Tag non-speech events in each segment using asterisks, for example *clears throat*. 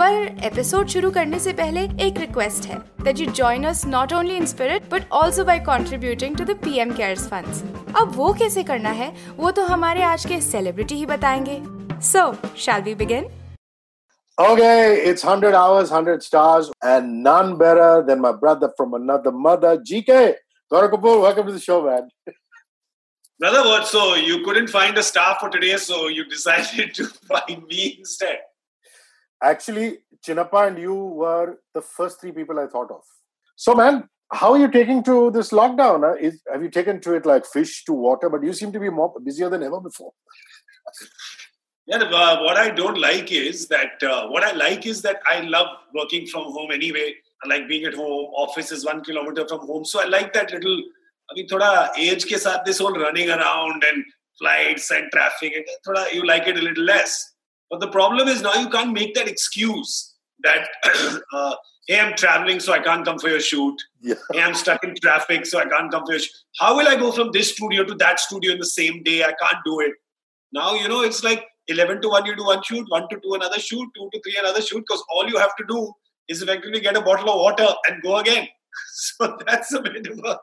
पर एपिसोड शुरू करने से पहले एक रिक्वेस्ट है that you join us not only in spirit but also by contributing to the PM CARES funds अब वो कैसे करना है वो तो हमारे आज के सेलिब्रिटी ही बताएँगे। So shall we begin okay it's 100 hours 100 stars and none better than my brother from another mother GK Gaurav Kapoor welcome to the show man Brother, what? So you couldn't find a star for today, so you decided *laughs* to find me instead. Actually, Chinappa and you were the first three people I thought of. So, man, how are you taking to this lockdown? huh? Is, have you taken to it like fish to water? But you seem to be more busier than ever before. Yeah, uh, what I don't like is that uh, what I like is that I love working from home anyway. I like being at home. Office is one kilometer from home, so I like that little. I mean, thoda age ke saath this whole running around and flights and traffic. and Thoda you like it a little less. But the problem is now you can't make that excuse that *clears throat* uh, hey, I'm traveling, so I can't come for your shoot. Yeah. Hey, I'm stuck in traffic, so I can't come for your shoot. How will I go from this studio to that studio in the same day? I can't do it. Now, you know, it's like 11 to 1, you do one shoot, 1 to 2, another shoot, 2 to 3, another shoot, because all you have to do is effectively get a bottle of water and go again. *laughs* So that's a bit of a.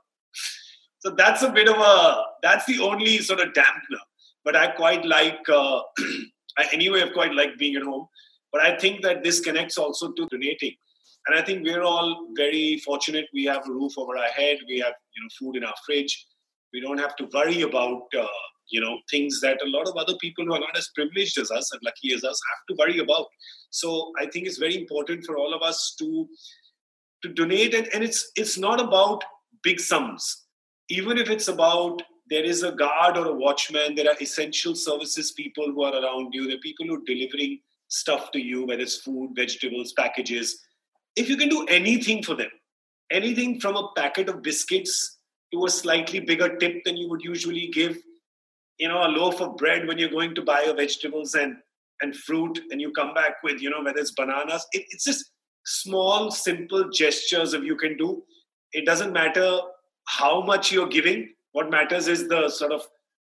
So that's a bit of a. That's the only sort of dampener. But I quite like. Uh, *clears throat* I anyway, I've quite like being at home. But I think that this connects also to donating. And I think we're all very fortunate. We have a roof over our head. We have you know food in our fridge. We don't have to worry about uh, you know things that a lot of other people who are not as privileged as us and lucky as us have to worry about. So I think it's very important for all of us to to donate, and, and it's it's not about big sums. Even if it's about there is a guard or a watchman, there are essential services people who are around you. There are people who are delivering stuff to you, whether it's food, vegetables, packages. If you can do anything for them, anything from a packet of biscuits to a slightly bigger tip than you would usually give, you know, a loaf of bread when you're going to buy your vegetables and and fruit, and you come back with, you know, whether it's bananas. It, it's just small, simple gestures if you can do. It doesn't matter how much you're giving. What matters is the sort of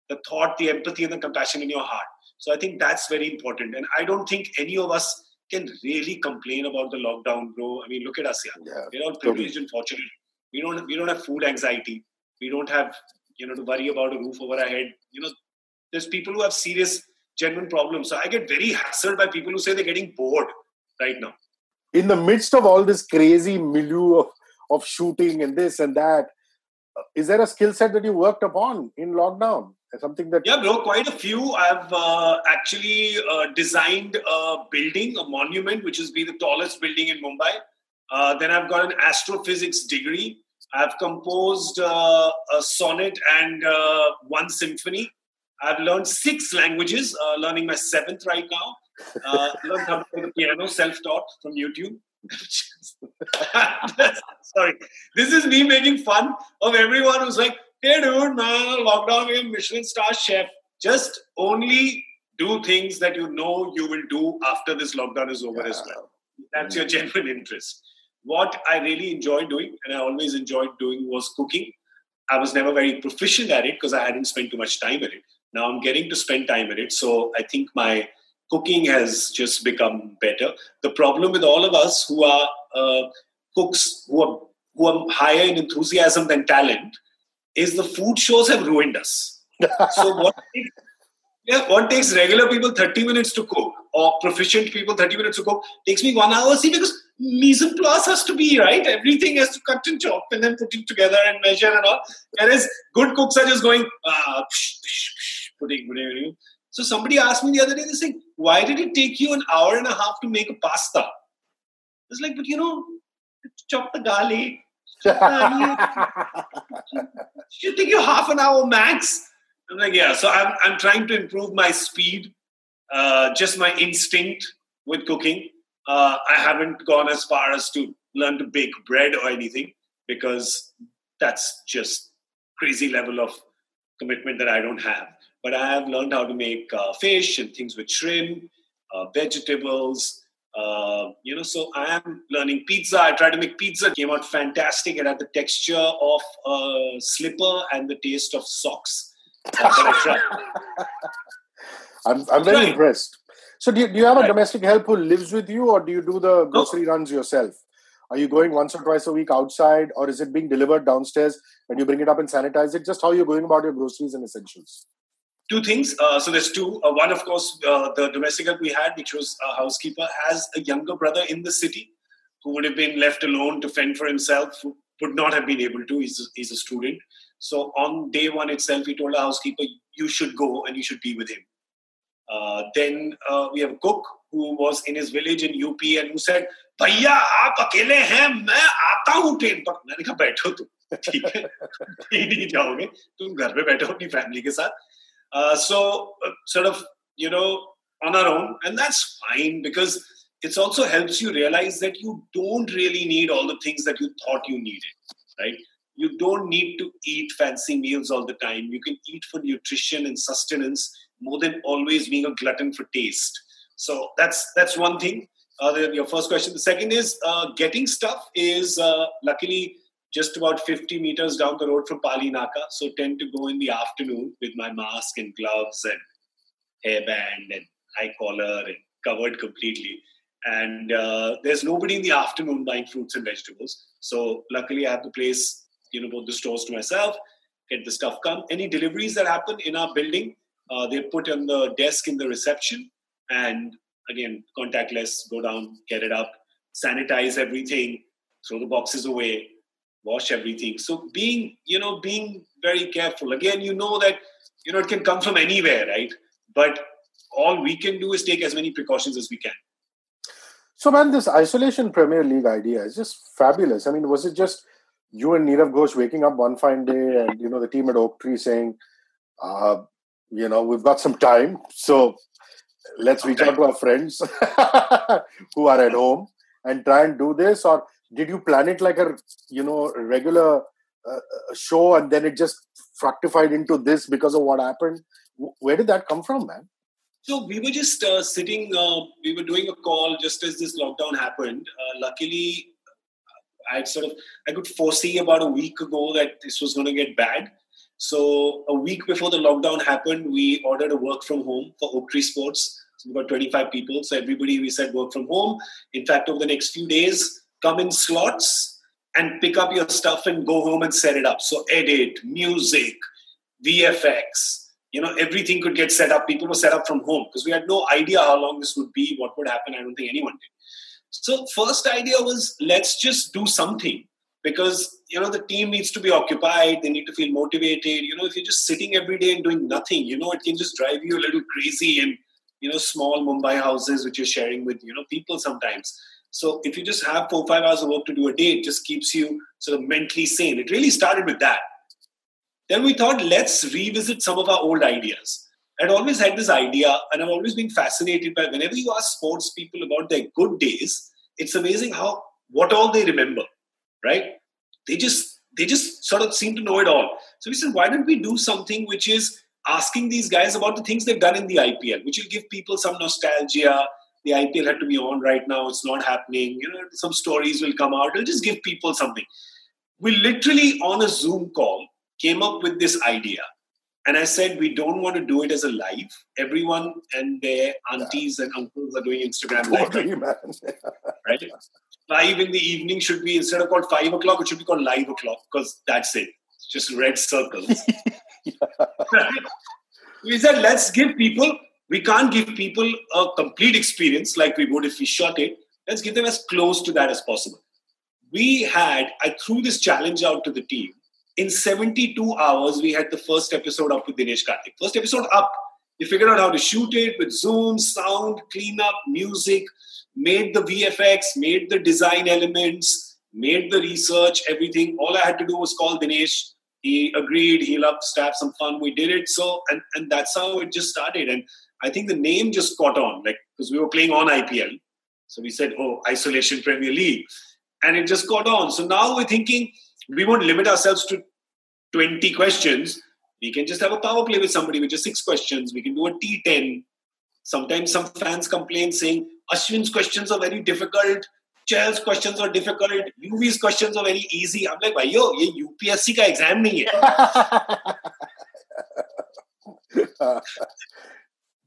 the thought, the empathy, and the compassion in your heart. So I think that's very important. And I don't think any of us can really complain about the lockdown, bro. I mean, look at us here. Yeah, We're all privileged and fortunate. We don't we don't have food anxiety. We don't have you know to worry about a roof over our head. You know, there's people who have serious, genuine problems. So I get very hassled by people who say they're getting bored right now. In the midst of all this crazy milieu of, of shooting and this and that, is there a skill set that you worked upon in lockdown? Something that Yeah, bro, quite a few. I've uh, actually uh, designed a building, a monument, which has been the tallest building in Mumbai. Uh, then I've got an astrophysics degree. I've composed uh, a sonnet and uh, one symphony. I've learned six languages, uh, learning my seventh right now. Learned how to play the piano, self-taught from YouTube. *laughs* Sorry, this is me making fun of everyone who's like, "Hey, dude, man, lockdown, you're a Michelin star chef. Just only do things that you know you will do after this lockdown is over as well. That's your mm. genuine interest. What I really enjoyed doing, and I always enjoyed doing, was cooking. I was never very proficient at it because I hadn't spent too much time at it. Now I'm getting to spend time at it, so I think my cooking has just become better. The problem with all of us who are uh, cooks who are who are higher in enthusiasm than talent is the food shows have ruined us. *laughs* so what takes, yeah, what takes regular people 30 minutes to cook or proficient people 30 minutes to cook. Takes me one hour. See, because mise en place has to be right. Everything has to cut and chop and then put it together and measure and all. Whereas good cooks are just going uh, psh, psh, psh, putting, putting. So somebody asked me the other day, they saying, why did it take you an hour and a half to make a pasta? It's like, but you know, chop the garlic. *laughs* should take you half an hour max. I'm like, yeah. So I'm, I'm trying to improve my speed, uh, just my instinct with cooking. Uh, I haven't gone as far as to learn to bake bread or anything because that's just crazy level of commitment that I don't have. But I have learned how to make uh, fish and things with shrimp, uh, vegetables. Uh, you know, so I am learning pizza. I tried to make pizza, came out fantastic. It had the texture of a slipper and the taste of socks. *laughs* I'm, I'm very right. impressed. So, do you, do you have a right. domestic help who lives with you, or do you do the grocery no. runs yourself? Are you going once or twice a week outside, or is it being delivered downstairs and you bring it up and sanitize it? Just how you're going about your groceries and essentials? Two things. Uh, so there's two. Uh, one, of course, uh, the domestic help we had, which was a housekeeper, has a younger brother in the city who would have been left alone to fend for himself, who would not have been able to. He's a, he's a student. So on day one itself, he told a housekeeper, "You should go and you should be with him." Uh, then uh, we have a cook who was in his village in UP and who said, भैया आप अकेले हैं मैं आता हूँ train पर मैंने कहा बैठो तुम ठीक है नहीं *laughs* जाओगे तुम घर पे बैठो अपनी फैमिली के साथ सो sort of you know on our own and that's fine because it also helps you realize that you don't really need all the things that you thought you needed right? You don't need to eat fancy meals all the time. You can eat for nutrition and sustenance more than always being a glutton for taste. So that's that's one thing. Uh, your first question. The second is uh, getting stuff is uh, luckily just about 50 meters down the road from Pali Naka. So tend to go in the afternoon with my mask and gloves and hairband and eye collar and covered completely. And uh, there's nobody in the afternoon buying fruits and vegetables. So luckily I have the place, you know, both the stores to myself, get the stuff come. Any deliveries that happen in our building, uh, they put on the desk in the reception and again contactless go down get it up sanitize everything throw the boxes away wash everything. So being you know being very careful. Again you know that you know it can come from anywhere right? But all we can do is take as many precautions as we can. So man this isolation premier league idea is just fabulous. I mean was it just you and Nirav Ghosh waking up one fine day and you know the team at Oaktree saying uh, you know we've got some time so let's reach out to our friends *laughs* who are at home and try and do this? Or did you plan it like a you know regular uh, show and then it just fructified into this because of what happened where did that come from man so we were just uh, sitting uh, we were doing a call just as this lockdown happened uh, luckily i sort of i could foresee about a week ago that this was going to get bad so a week before the lockdown happened, we ordered a work from home for Oaktree Sports. So we got 25 people. So everybody we said work from home. In fact, over the next few days, come in slots and pick up your stuff and go home and set it up. So edit, music, VFX, you know, everything could get set up. People were set up from home because we had no idea how long this would be, what would happen. I don't think anyone did. So first idea was let's just do something because you know the team needs to be occupied they need to feel motivated you know if you're just sitting every day and doing nothing you know it can just drive you a little crazy in you know small mumbai houses which you're sharing with you know people sometimes so if you just have four five hours of work to do a day it just keeps you sort of mentally sane it really started with that then we thought let's revisit some of our old ideas i'd always had this idea and i've always been fascinated by whenever you ask sports people about their good days it's amazing how what all they remember right? They just they just sort of seem to know it all. So we said, why don't we do something which is asking these guys about the things they've done in the IPL, which will give people some nostalgia. The IPL had to be on right now; it's not happening. You know, some stories will come out. It'll just give people something. We literally on a Zoom call came up with this idea. And I said, we don't want to do it as a live. Everyone and their aunties and uncles are doing Instagram *laughs* live. *laughs* right? five in the evening should be instead of called five o'clock, it should be called live o'clock because that's it. It's just red circles. yeah. *laughs* We said let's give people we can't give people a complete experience like we would if we shot it. Let's give them as close to that as possible. We had, I threw this challenge out to the team. In 72 hours, we had the first episode up with Dinesh Karthik. First episode up. We figured out how to shoot it with Zoom, sound, cleanup, music, made the VFX, made the design elements, made the research, everything. All I had to do was call Dinesh. He agreed. He loved to have some fun. We did it. So, and, and that's how it just started. And I think the name just caught on, like, because we were playing on IPL. So we said, oh, Isolation Premier League. And it just caught on. So now we're thinking we won't limit ourselves to 20 questions. We can just have a power play with somebody with just six questions. We can do a T10. Sometimes some fans complain saying, Ashwin's questions are very difficult. Chahal's questions are difficult. UV's questions are very easy. I'm like, yo, ये UPSC का exam नहीं है.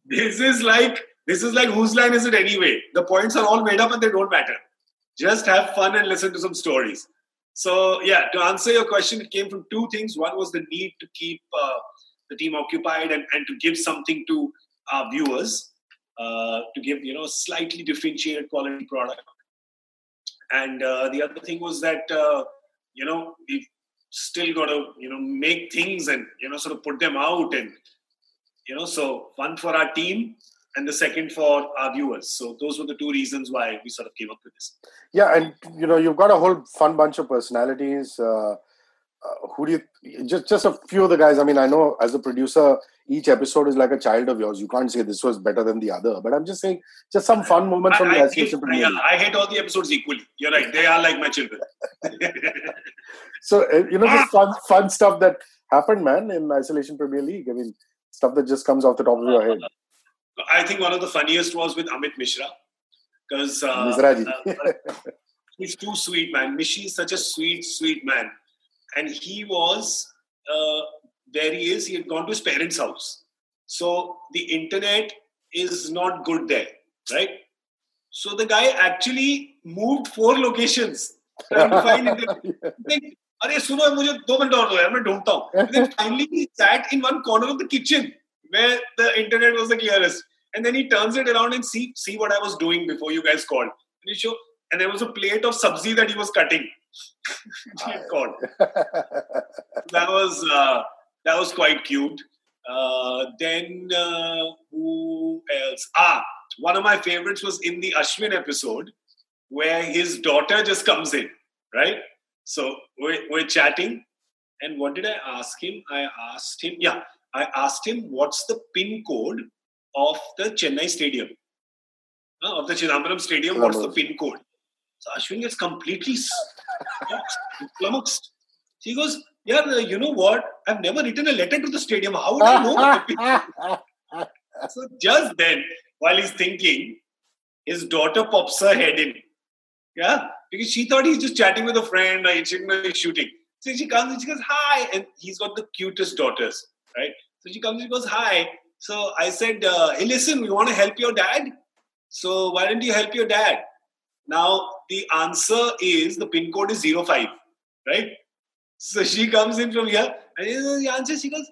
this is like this is like whose line is it anyway? The points are all made up and they don't matter. Just have fun and listen to some stories. So yeah, to answer your question, it came from two things. One was the need to keep uh, the team occupied and, and to give something to our viewers, uh, to give you know slightly differentiated quality product. And uh, the other thing was that uh, you know we've still got to you know make things and you know sort of put them out and you know so one for our team and the second for our viewers. So those were the two reasons why we sort of came up with this. Yeah and you know you've got a whole fun bunch of personalities uh, uh, who do you just just a few of the guys. I mean i know as a producer each episode is like a child of yours. You can't say this was better than the other but i'm just saying just some fun moments from I, the I isolation hate, yeah, I hate all the episodes equally. You're right. They are like my children. *laughs* So uh, you know just fun fun stuff that happened man in isolation premier league. I mean stuff that just comes off the top of your head I think one of the funniest was with Amit Mishra because uh, Misraji. uh, *laughs* he's too sweet, man. Mishi is such a sweet, sweet man, and he was uh, where he is. He had gone to his parents' house, so the internet is not good there, right? So the guy actually moved four locations *laughs* trying to find internet. अरे सुनो मुझे दो minute और दो यार मैं ढूंढता हूँ then finally he sat in one corner of the kitchen where the internet was the clearest and then he turns it around and see see what I was doing before you guys called and he show and there was a plate of sabzi that he was cutting he had called that was uh, that was quite cute uh, then uh, who else ah one of my favorites was in the Ashwin episode where his daughter just comes in right So we're, we're chatting, and what did I ask him? I asked him, yeah, I asked him what's the pin code of the Chennai Stadium, uh, of the Chidambaram Stadium. What's the pin code? So Ashwin gets completely flummoxed. He goes, yeah, uh, you know what? I've never written a letter to the stadium. How would I know? *laughs* so just then, while he's thinking, his daughter pops her head in. Yeah, because she thought he's just chatting with a friend or shooting. So she comes and she goes, Hi. And he's got the cutest daughters, right? So she comes and she goes, Hi. So I said, uh, Hey, listen, we want to help your dad. So why don't you help your dad? Now, the answer is the pin code is 05, right? So she comes in from here and the answer, she goes,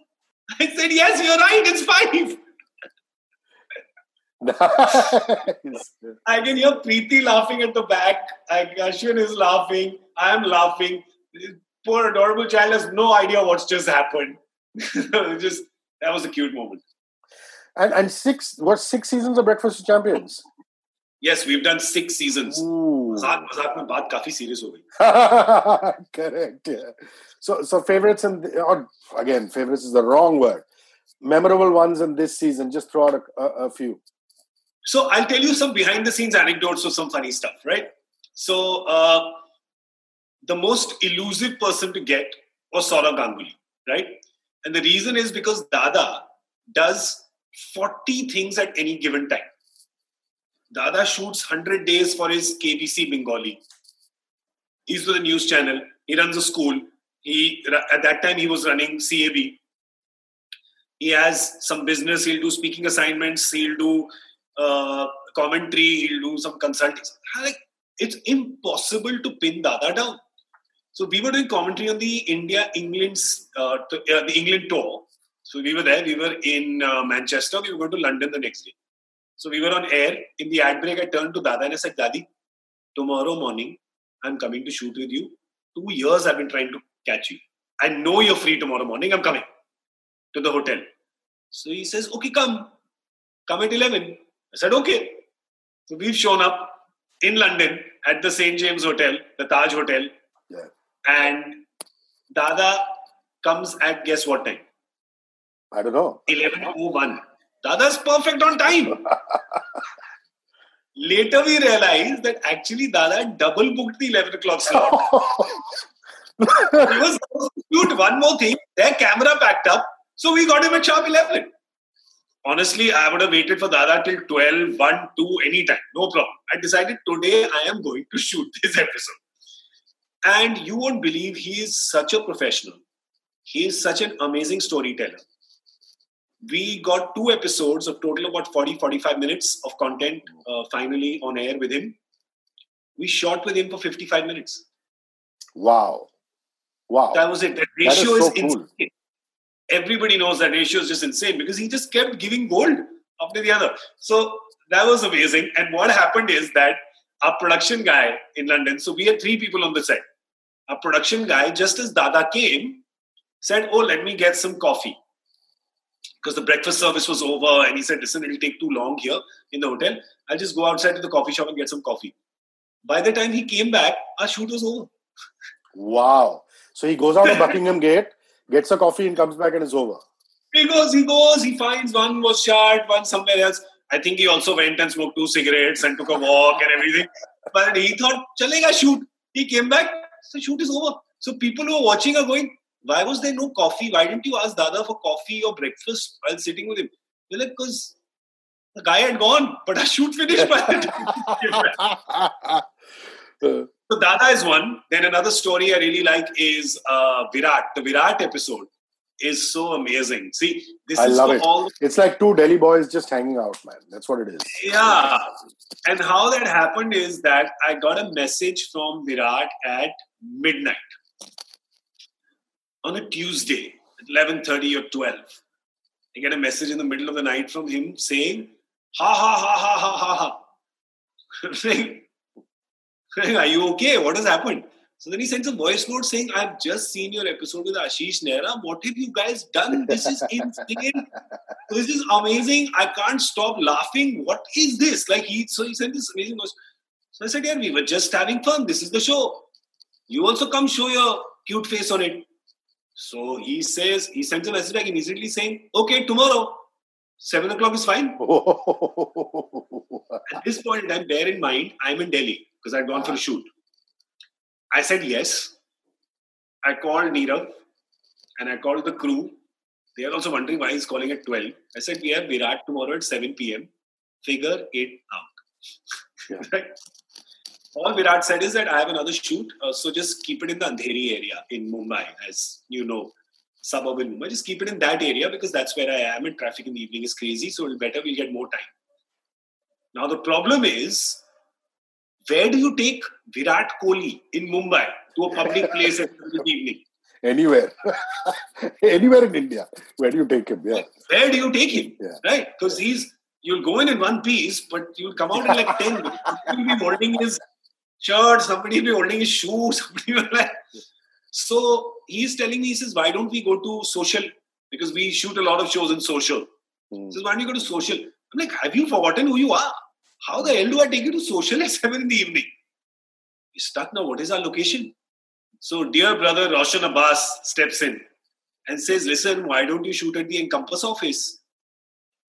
I said, Yes, you're right, it's five. *laughs* I can hear Prithi laughing at the back. I, Ashwin is laughing. I am laughing. This poor adorable child has no idea what's just happened. *laughs* just that was a cute moment. And and six what six seasons of Breakfast Champions? Yes, we've done six seasons. मजाक में बात काफी serious हो गई. Correct. Yeah. So so favorites and again favorites is the wrong word. Memorable ones in this season. Just throw out a, a, a few. So I'll tell you some behind the scenes anecdotes or some funny stuff, right? So uh, the most elusive person to get was Sourav Ganguly, right? And the reason is because Dada does 40 things at any given time. Dada shoots 100 days for his KBC Bengali. He's with a news channel. He runs a school. He at that time he was running CAB. He has some business. He'll do speaking assignments. He'll do uh, commentary, he'll do some consulting. Like, it's impossible to pin Dada down. So we were doing commentary on the India England's uh, uh, the England tour, So we were there. We were in uh, Manchester. We were going to London the next day. So we were on air. In the ad break, I turned to Dada and I said, Daddy, tomorrow morning, I'm coming to shoot with you. Two years I've been trying to catch you. I know you're free tomorrow morning. I'm coming to the hotel. So he says, Okay, come. Come at 11. I said, Okay. So we've shown up in London at the St. James Hotel, the Taj Hotel. Yeah. And Dada comes at guess what time? I don't know. 11.01. Dada's perfect on time. *laughs* Later we realized that actually Dada double booked the 11 o'clock slot. *laughs* he was shoot one more thing. Their camera packed up. So we got him at sharp 11. Honestly, I would have waited for Dada till 12, 1, 2, anytime. No problem. I decided today I am going to shoot *laughs* this episode. And you won't believe he is such a professional. He is such an amazing storyteller. We got two episodes of total about 40 45 minutes of content uh, finally on air with him. We shot with him for 55 minutes. Wow. Wow. That was it. That That is ratio is, cool. insane. Everybody knows that ratio is just insane because he just kept giving gold after the other. So that was amazing. And what happened is that our production guy in London, so we had three people on the set. Our production guy, just as Dada came, said, Oh, let me get some coffee. Because the breakfast service was over, and he said, Listen, it'll take too long here in the hotel. I'll just go outside to the coffee shop and get some coffee. By the time he came back, our shoot was over. Wow. So he goes out of Buckingham Gate, gets a coffee, and comes back, and it's over. He goes, he goes, he finds one was shot, one somewhere else. I think he also went and smoked two cigarettes and took a walk and everything. But he thought, chalega shoot. He came back, the shoot is over. So people who are watching are going, why was there no coffee? Why didn't you ask Dada for coffee or breakfast while sitting with him? They're like, because the guy had gone, but our shoot finished by the time *laughs* *laughs* he came back. So Dada is one. Then another story I really like is uh, Virat. The Virat episode is so amazing. See, this I is love it. all it's like two Delhi boys just hanging out, man. That's what it is. Yeah. And how that happened is that I got a message from Virat at midnight on a Tuesday at 11.30 or 12. I get a message in the middle of the night from him saying, ha ha ha ha ha ha ha. *laughs* *laughs* Are you okay? What has happened? So then he sends a voice note saying, I've just seen your episode with Ashish Nehra. What have you guys done? This is *laughs* insane. This is amazing. I can't stop laughing. What is this? Like he so he sent this amazing voice. So I said, Yeah, we were just having fun. This is the show. You also come show your cute face on it. So he says, he sends a message back immediately saying, Okay, tomorrow, seven o'clock is fine. *laughs* At this point in time, bear in mind, I'm in Delhi because I'd gone for a shoot. I said yes. I called Neerav and I called the crew. They are also wondering why he's calling at 12. I said, We have Virat tomorrow at 7 p.m. Figure it out. Yeah. *laughs* Right? All Virat said is that I have another shoot, uh, so just keep it in the Andheri area in Mumbai, as you know, suburban Mumbai. Just keep it in that area because that's where I am, and traffic in the evening is crazy, so it'll better we'll get more time. Now, the problem is where do you take Virat Kohli in Mumbai to a public place at the evening? Anywhere. *laughs* Anywhere in India. Where do you take him? Yeah. Where do you take him? Yeah. Right? Because he's you'll go in in one piece, but you'll come out in like ten. Somebody will be holding his shirt, somebody will be holding his shoes, somebody will like. *laughs* So he's telling me, he says, why don't we go to social? Because we shoot a lot of shows in social. Hmm. He says, why don't you go to social? I'm like, have you forgotten who you are? How the hell do I take you to social at *laughs* seven in the evening? He's stuck now. What is our location? So, dear brother Roshan Abbas steps in and says, Listen, why don't you shoot at the Encompass office?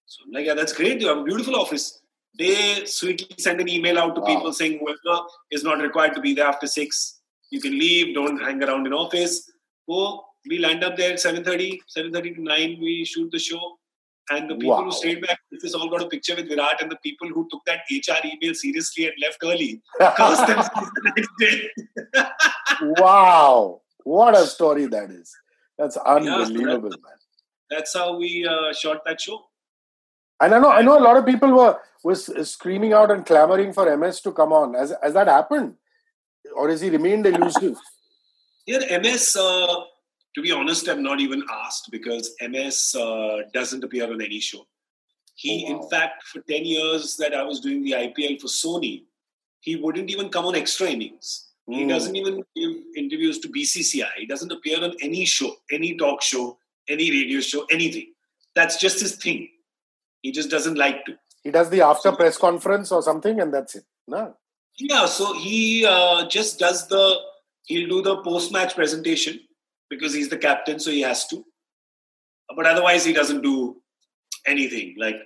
So, I'm like, Yeah, that's great. You have a beautiful office. They sweetly send an email out to Wow. people saying, Whoever is not required to be there after six, you can leave, don't hang around in office. Oh, we land up there at 7.30, 7.30 to 9, we shoot the show. And the people Wow. who stayed back, this is all got a picture with Virat, and the people who took that HR email seriously and left early *laughs* cast themselves the next day. *laughs* wow. What a story that is. That's unbelievable, man. That's how we uh, shot that show. And I know, I know a lot of people were was screaming out and clamoring for MS to come on. Has, has that happened, or has he remained elusive? Here, MS, uh, to be honest, I'm not even asked because MS uh, doesn't appear on any show. He, oh, wow. in fact, for 10 years that I was doing the IPL for Sony, he wouldn't even come on extra innings. Mm. He hmm. doesn't even give interviews to BCCI. He doesn't appear on any show, any talk show, any radio show, anything. That's just his thing. He just doesn't like to. He does the after press conference or something, and that's it. No. Yeah, so he uh, just does the. He'll do the post match presentation because he's the captain, so he has to. But otherwise, he doesn't do anything like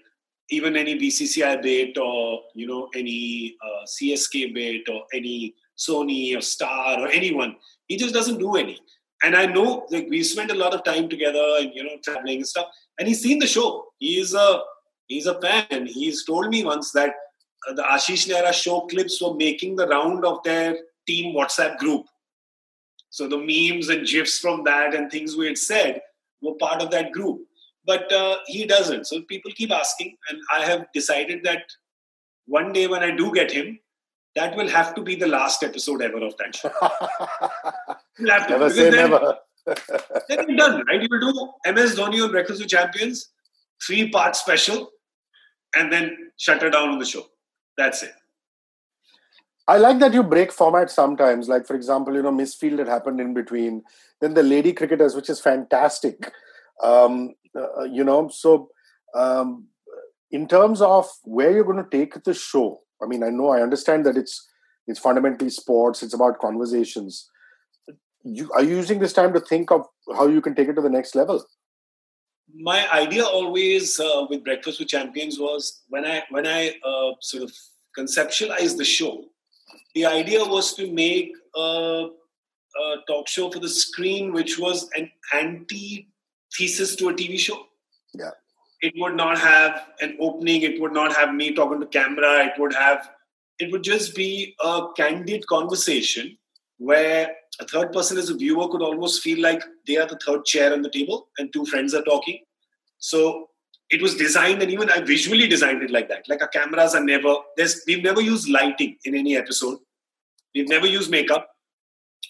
even any BCCI bit or you know any uh, CSK bit or any Sony or Star or anyone. He just doesn't do any. And I know like we spent a lot of time together and you know traveling and stuff. And he's seen the show. He's a he's a fan. He's told me once that uh, the Ashish Nehra show clips were making the round of their team WhatsApp group. So the memes and gifs from that and things we had said were part of that group. But uh, he doesn't. So people keep asking, and I have decided that one day when I do get him, that will have to be the last episode ever of that show. *laughs* never say then, never. *laughs* then you're done, right? You will do MS Dhoni on Breakfast with Champions, three part special, and then shut her down on the show. That's it. I like that you break format sometimes. Like, for example, you know, Miss Field had happened in between. Then the Lady Cricketers, which is fantastic. Um, uh, you know, so um, in terms of where you're going to take the show, I mean, I know I understand that it's it's fundamentally sports. It's about conversations. You, are you using this time to think of how you can take it to the next level? My idea always uh, with Breakfast with Champions was when I when I uh, sort of conceptualized the show the idea was to make a, a talk show for the screen, which was an anti-thesis to a TV show. Yeah. It would not have an opening. It would not have me talking to camera. It would have. It would just be a candid conversation where a third person as a viewer could almost feel like they are the third chair on the table and two friends are talking. So it was designed and even i visually designed it like that. Like our cameras are never there's we've never used lighting in any episode. We've never used makeup.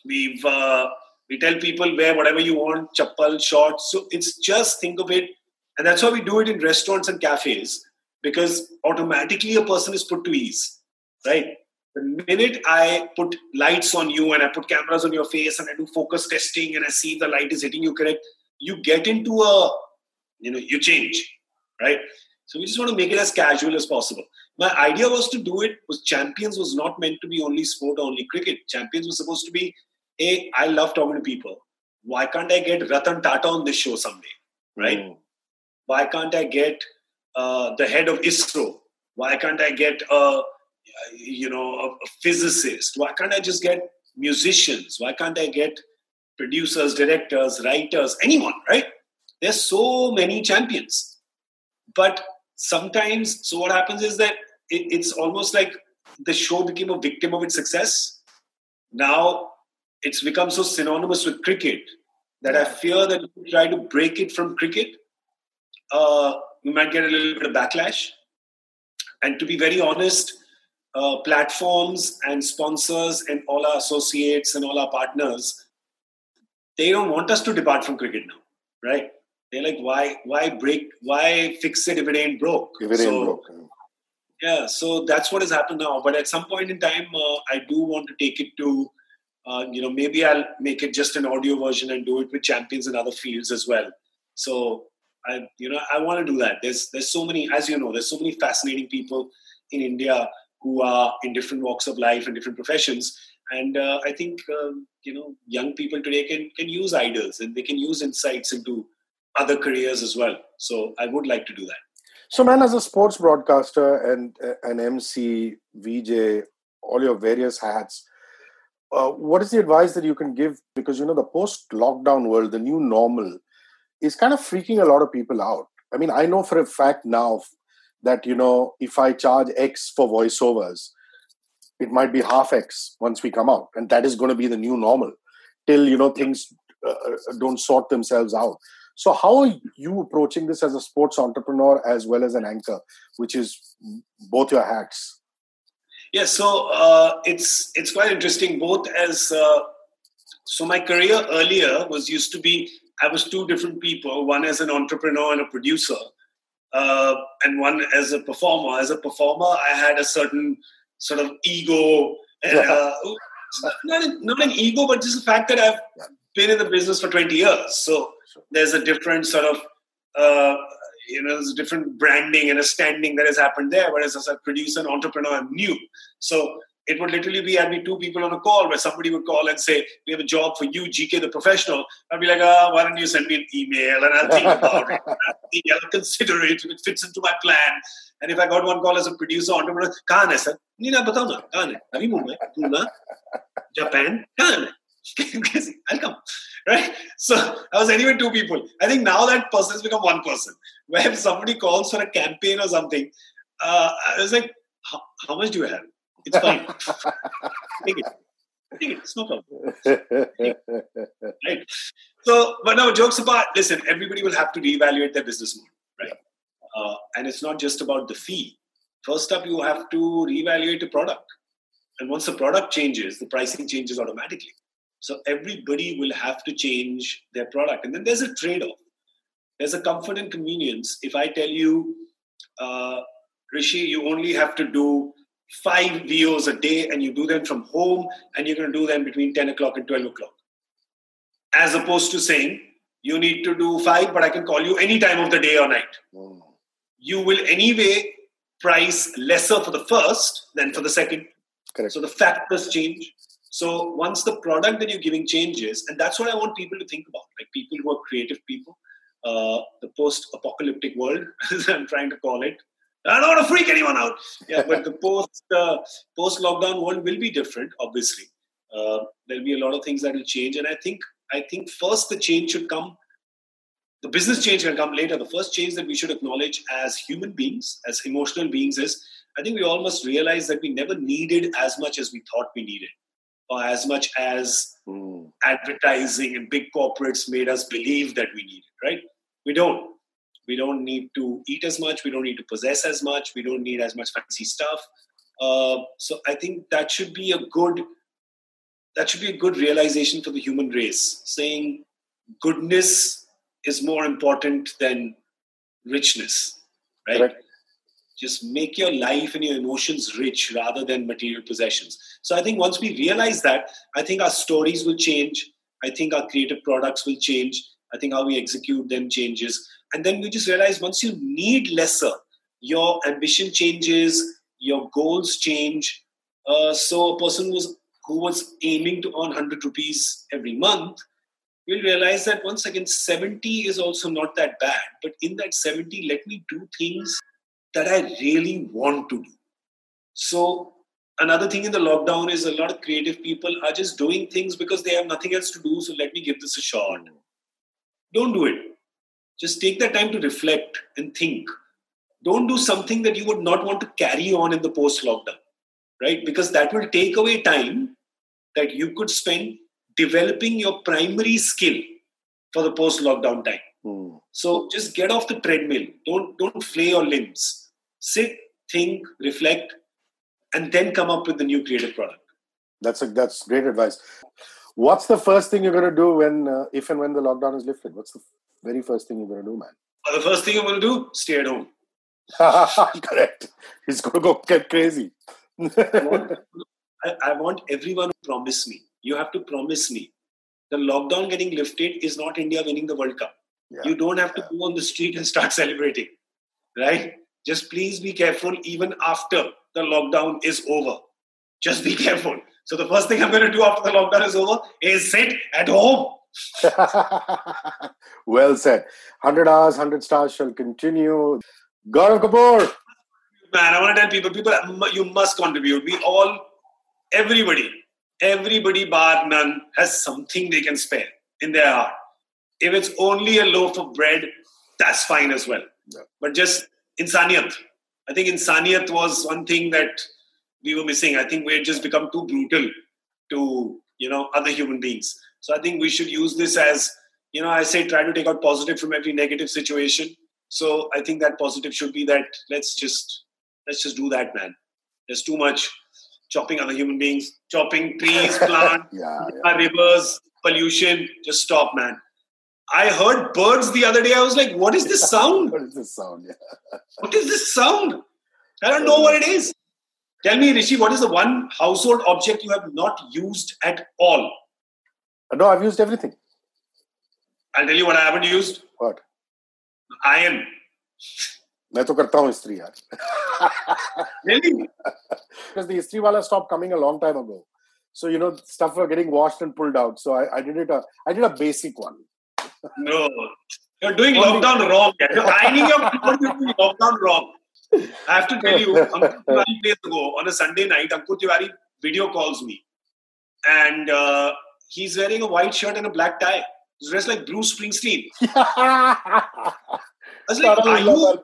We've uh, we tell people wear whatever you want chappal shorts. So it's just think of it. And that's why we do it in restaurants and cafes because automatically a person is put to ease right? The minute i put lights on you and i put cameras on your face and i do focus testing and i see if the light is hitting you correct you get into a you know you change right? So we just want to make it as casual as possible. My idea was to do it was Champions was not meant to be only sport or only cricket. Champions was supposed to be, hey, I love talking to people. Why can't I get Ratan Tata on this show someday, right? Mm. Why can't I get uh, the head of ISRO? Why can't I get a, you know, a, a physicist? Why can't I just get musicians? Why can't I get producers, directors, writers, anyone, right? There's so many champions but sometimes, so what happens is that it, it's almost like the show became a victim of its success. Now it's become so synonymous with cricket that I fear that if you try to break it from cricket, uh, we might get a little bit of backlash. And to be very honest, uh, platforms and sponsors and all our associates and all our partners, they don't want us to depart from cricket now, right? They're like, why, why break, why fix it if it ain't broke? If it so, ain't broke. Yeah, so that's what has happened now. But at some point in time, uh, I do want to take it to, uh, you know, maybe I'll make it just an audio version and do it with champions in other fields as well. So I, you know, I want to do that. There's, there's so many, as you know, there's so many fascinating people in India who are in different walks of life and different professions. And uh, I think, um, you know, young people today can can use idols and they can use insights into other careers as well. So I would like to do that. So, man, as a sports broadcaster and an MC, VJ, all your various hats, uh, what is the advice that you can give? Because you know the post-lockdown world, the new normal, is kind of freaking a lot of people out. I mean, I know for a fact now that you know if I charge X for voiceovers, it might be half X once we come out, and that is going to be the new normal till you know things uh, don't sort themselves out. So, how are you approaching this as a sports entrepreneur as well as an anchor, which is both your hats? Yeah, so uh, it's it's quite interesting. Both as uh, So my career earlier was used to be I was two different people, one as an entrepreneur and a producer, uh, and one as a performer. As a performer, I had a certain sort of ego, and, uh, not, not an ego, but just the fact that I've been in the business for 20 years. So there's a different sort of uh, you know there's a different branding and a standing that has happened there whereas as a producer and entrepreneur i'm new. So it would literally be i'd be two people on a call where somebody would call and say we have a job for you gk the professional. I'd be like oh, why don't you send me an email and i'll think about it. *laughs* I'll consider it if it fits into my plan. And if i got one call as a producer entrepreneur can I sir? Nina, batana, can I? kahan hai? Abhi mumbai pune japan kahan hai? *laughs* I'll come. Right? So I was anyway two people. I think now that person has become one person. Where if somebody calls for a campaign or something, uh, I was like, how, much do you have? It's fine. *laughs* Take it. Take it. It's no problem. right? So, but now jokes apart, listen, everybody will have to reevaluate their business model, right? Uh, and it's not just about the fee. First up, you have to reevaluate the product. And once the product changes, the pricing changes automatically. So everybody will have to change their product. And then there's a trade off. There's a comfort and convenience. If I tell you, uh, Hrishi, you only have to do five VOs a day and you do them from home and you're going to do them between 10 o'clock and 12 o'clock. As opposed to saying, you need to do five, but I can call you any time of the day or night. Mm. You will anyway price lesser for the first than for the second. Correct. So the factors change. So once the product that you're giving changes, and that's what I want people to think about, like people who are creative people, uh, the post-apocalyptic world, *laughs* as I'm trying to call it, I don't want to freak anyone out. Yeah, but the post uh, post lockdown world will be different. Obviously, uh, there'll be a lot of things that will change, and I think I think first the change should come. The business change can come later. The first change that we should acknowledge as human beings, as emotional beings, is I think we all must realize that we never needed as much as we thought we needed, or as much as mm. advertising and big corporates made us believe that we need it, Right? We don't we don't need to eat as much we don't need to possess as much we don't need as much fancy stuff uh, so i think that should be a good that should be a good realization for the human race saying goodness is more important than richness right Correct. Just make your life and your emotions rich rather than material possessions so i think once we realize that i think our stories will change i think our creative products will change i think how we execute them changes and then we just realize once you need lesser, your ambition changes, your goals change. Uh, so a person who's, who was aiming to earn 100 rupees every month will realize that once again, 70 is also not that bad. But in that 70, let me do things that I really want to do. So another thing in the lockdown is a lot of creative people are just doing things because they have nothing else to do. So let me give this a shot. Don't do it just take the time to reflect and think. Don't do something that you would not want to carry on in the post lockdown, right? Because that will take away time that you could spend developing your primary skill for the post lockdown time. Mm. So just get off the treadmill. Don't don't flay your limbs. Sit, think, reflect, and then come up with the new creative product. That's a, that's great advice. What's the first thing you're going to do when, uh, if and when the lockdown is lifted? What's the very first thing you're going to do, man? Well, the first thing I'm going to do, stay at home. *laughs* Correct. He's going to go get crazy. I, want, *laughs* I, I want everyone to promise me. You have to promise me. The lockdown getting lifted is not India winning the World Cup. Yeah. You don't have to yeah. go on the street and start *laughs* celebrating, right? Just please be careful even after the lockdown is over. Just be careful. So the first thing I'm going to do after the lockdown is over is sit at home *laughs* well said. 100 hours, 100 stars shall continue. Gaurav Kapoor. Man, I want to tell people, people, you must contribute. We all, everybody, everybody bar none has something they can spare in their heart. If it's only a loaf of bread, that's fine as well. Yeah. But just insaniyat. I think insaniyat was one thing that we were missing. I think we had just become too brutal to, you know, other human beings. So I think we should use this as, you know, I say try to take out positive from every negative situation. So I think that positive should be that let's just let's just do that, man. There's too much chopping other human beings, chopping trees, *laughs* plants, yeah, yeah. rivers, pollution. Just stop, man. I heard birds the other day. I was like, what is this sound? *laughs* what is this sound? Yeah. *laughs* what is this sound? I don't know what it is. Tell me, Hrishi, what is the one household object you have not used at all? Uh, no, I've used everything. I'll tell you what I haven't used. What? Iron. मैं तो करता हूँ इस्त्री यार because *laughs* the istri wala stopped coming a long time ago so you know stuff were getting washed and pulled out so i, I did it a, I did a basic one no. You're doing lockdown wrong. You're ironing your clothes, you're doing lockdown wrong. I have to tell you, *laughs* Tiwari days ago, on a Sunday night, Ankur Tiwari video calls me. And uh, he's wearing a white shirt and a black tie. He's dressed like Bruce Springsteen. *laughs* I was like, are you,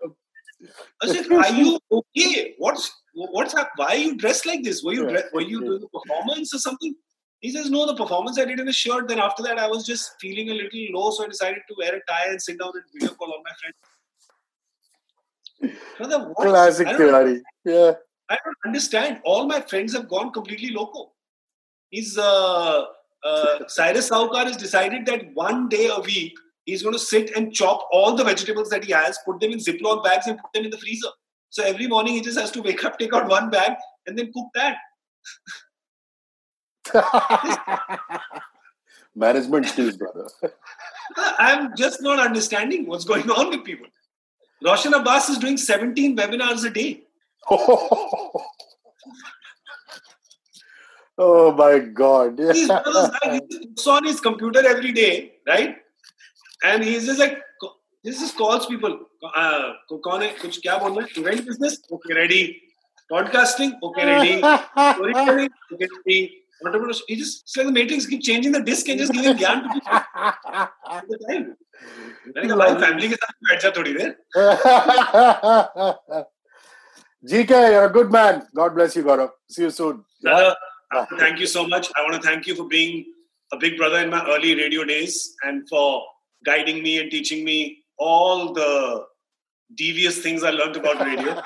I was like, are you okay? What's what's up? Why are you dressed like this? Were you were you doing a performance or something? He says, no, the performance I did in a shirt. Then after that, I was just feeling a little low, so I decided to wear a tie and sit down and video call all my friends. Brother, what? classic Tiwari yeah I don't understand. All my friends have gone completely loco. He's uh, uh, Cyrus Sahukar has decided that one day a week he's going to sit and chop all the vegetables that he has, put them in Ziploc bags, and put them in the freezer. So every morning he just has to wake up, take out one bag, and then cook that. *laughs* *laughs* management skills brother *laughs* I'm just not understanding what's going on with people. Roshan Abbas is doing 17 webinars a day. *laughs* oh my god These brothers, like, he just puts on his computer every day, right? And he's just like, this just calls people. Uh, कौन है कुछ क्या बोलना है event business okay ready podcasting okay ready storytelling okay ready entrepreneurship he just it's like the matrix keep changing the disc and just giving ज्ञान to people all the time मैंने कहा भाई फैमिली के साथ बैठ जा थोड़ी देर GK, *laughs* you're a good man. God bless you, Gaurav. See you soon. Brother, uh, thank you so much. I want to thank you for being a big brother in my early radio days and for guiding me and teaching me all the devious things I learned about radio.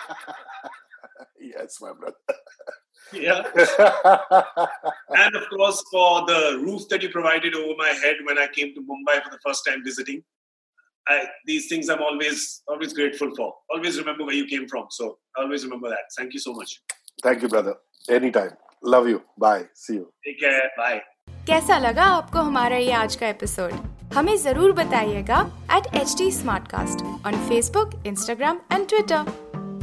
*laughs* yes, my brother. *laughs* Yeah. *laughs* And of course, for the roof that you provided over my head when I came to Mumbai for the first time visiting. I, these things I'm always always grateful for. Always remember where you came from. So I always remember that. Thank you so much. Thank you, brother. Anytime. Love you. Bye. See you. Take care. Bye. कैसा लगा आपको हमारा ये आज का episode हमें जरूर बताइएगा at H T smart cast on Facebook Instagram and Twitter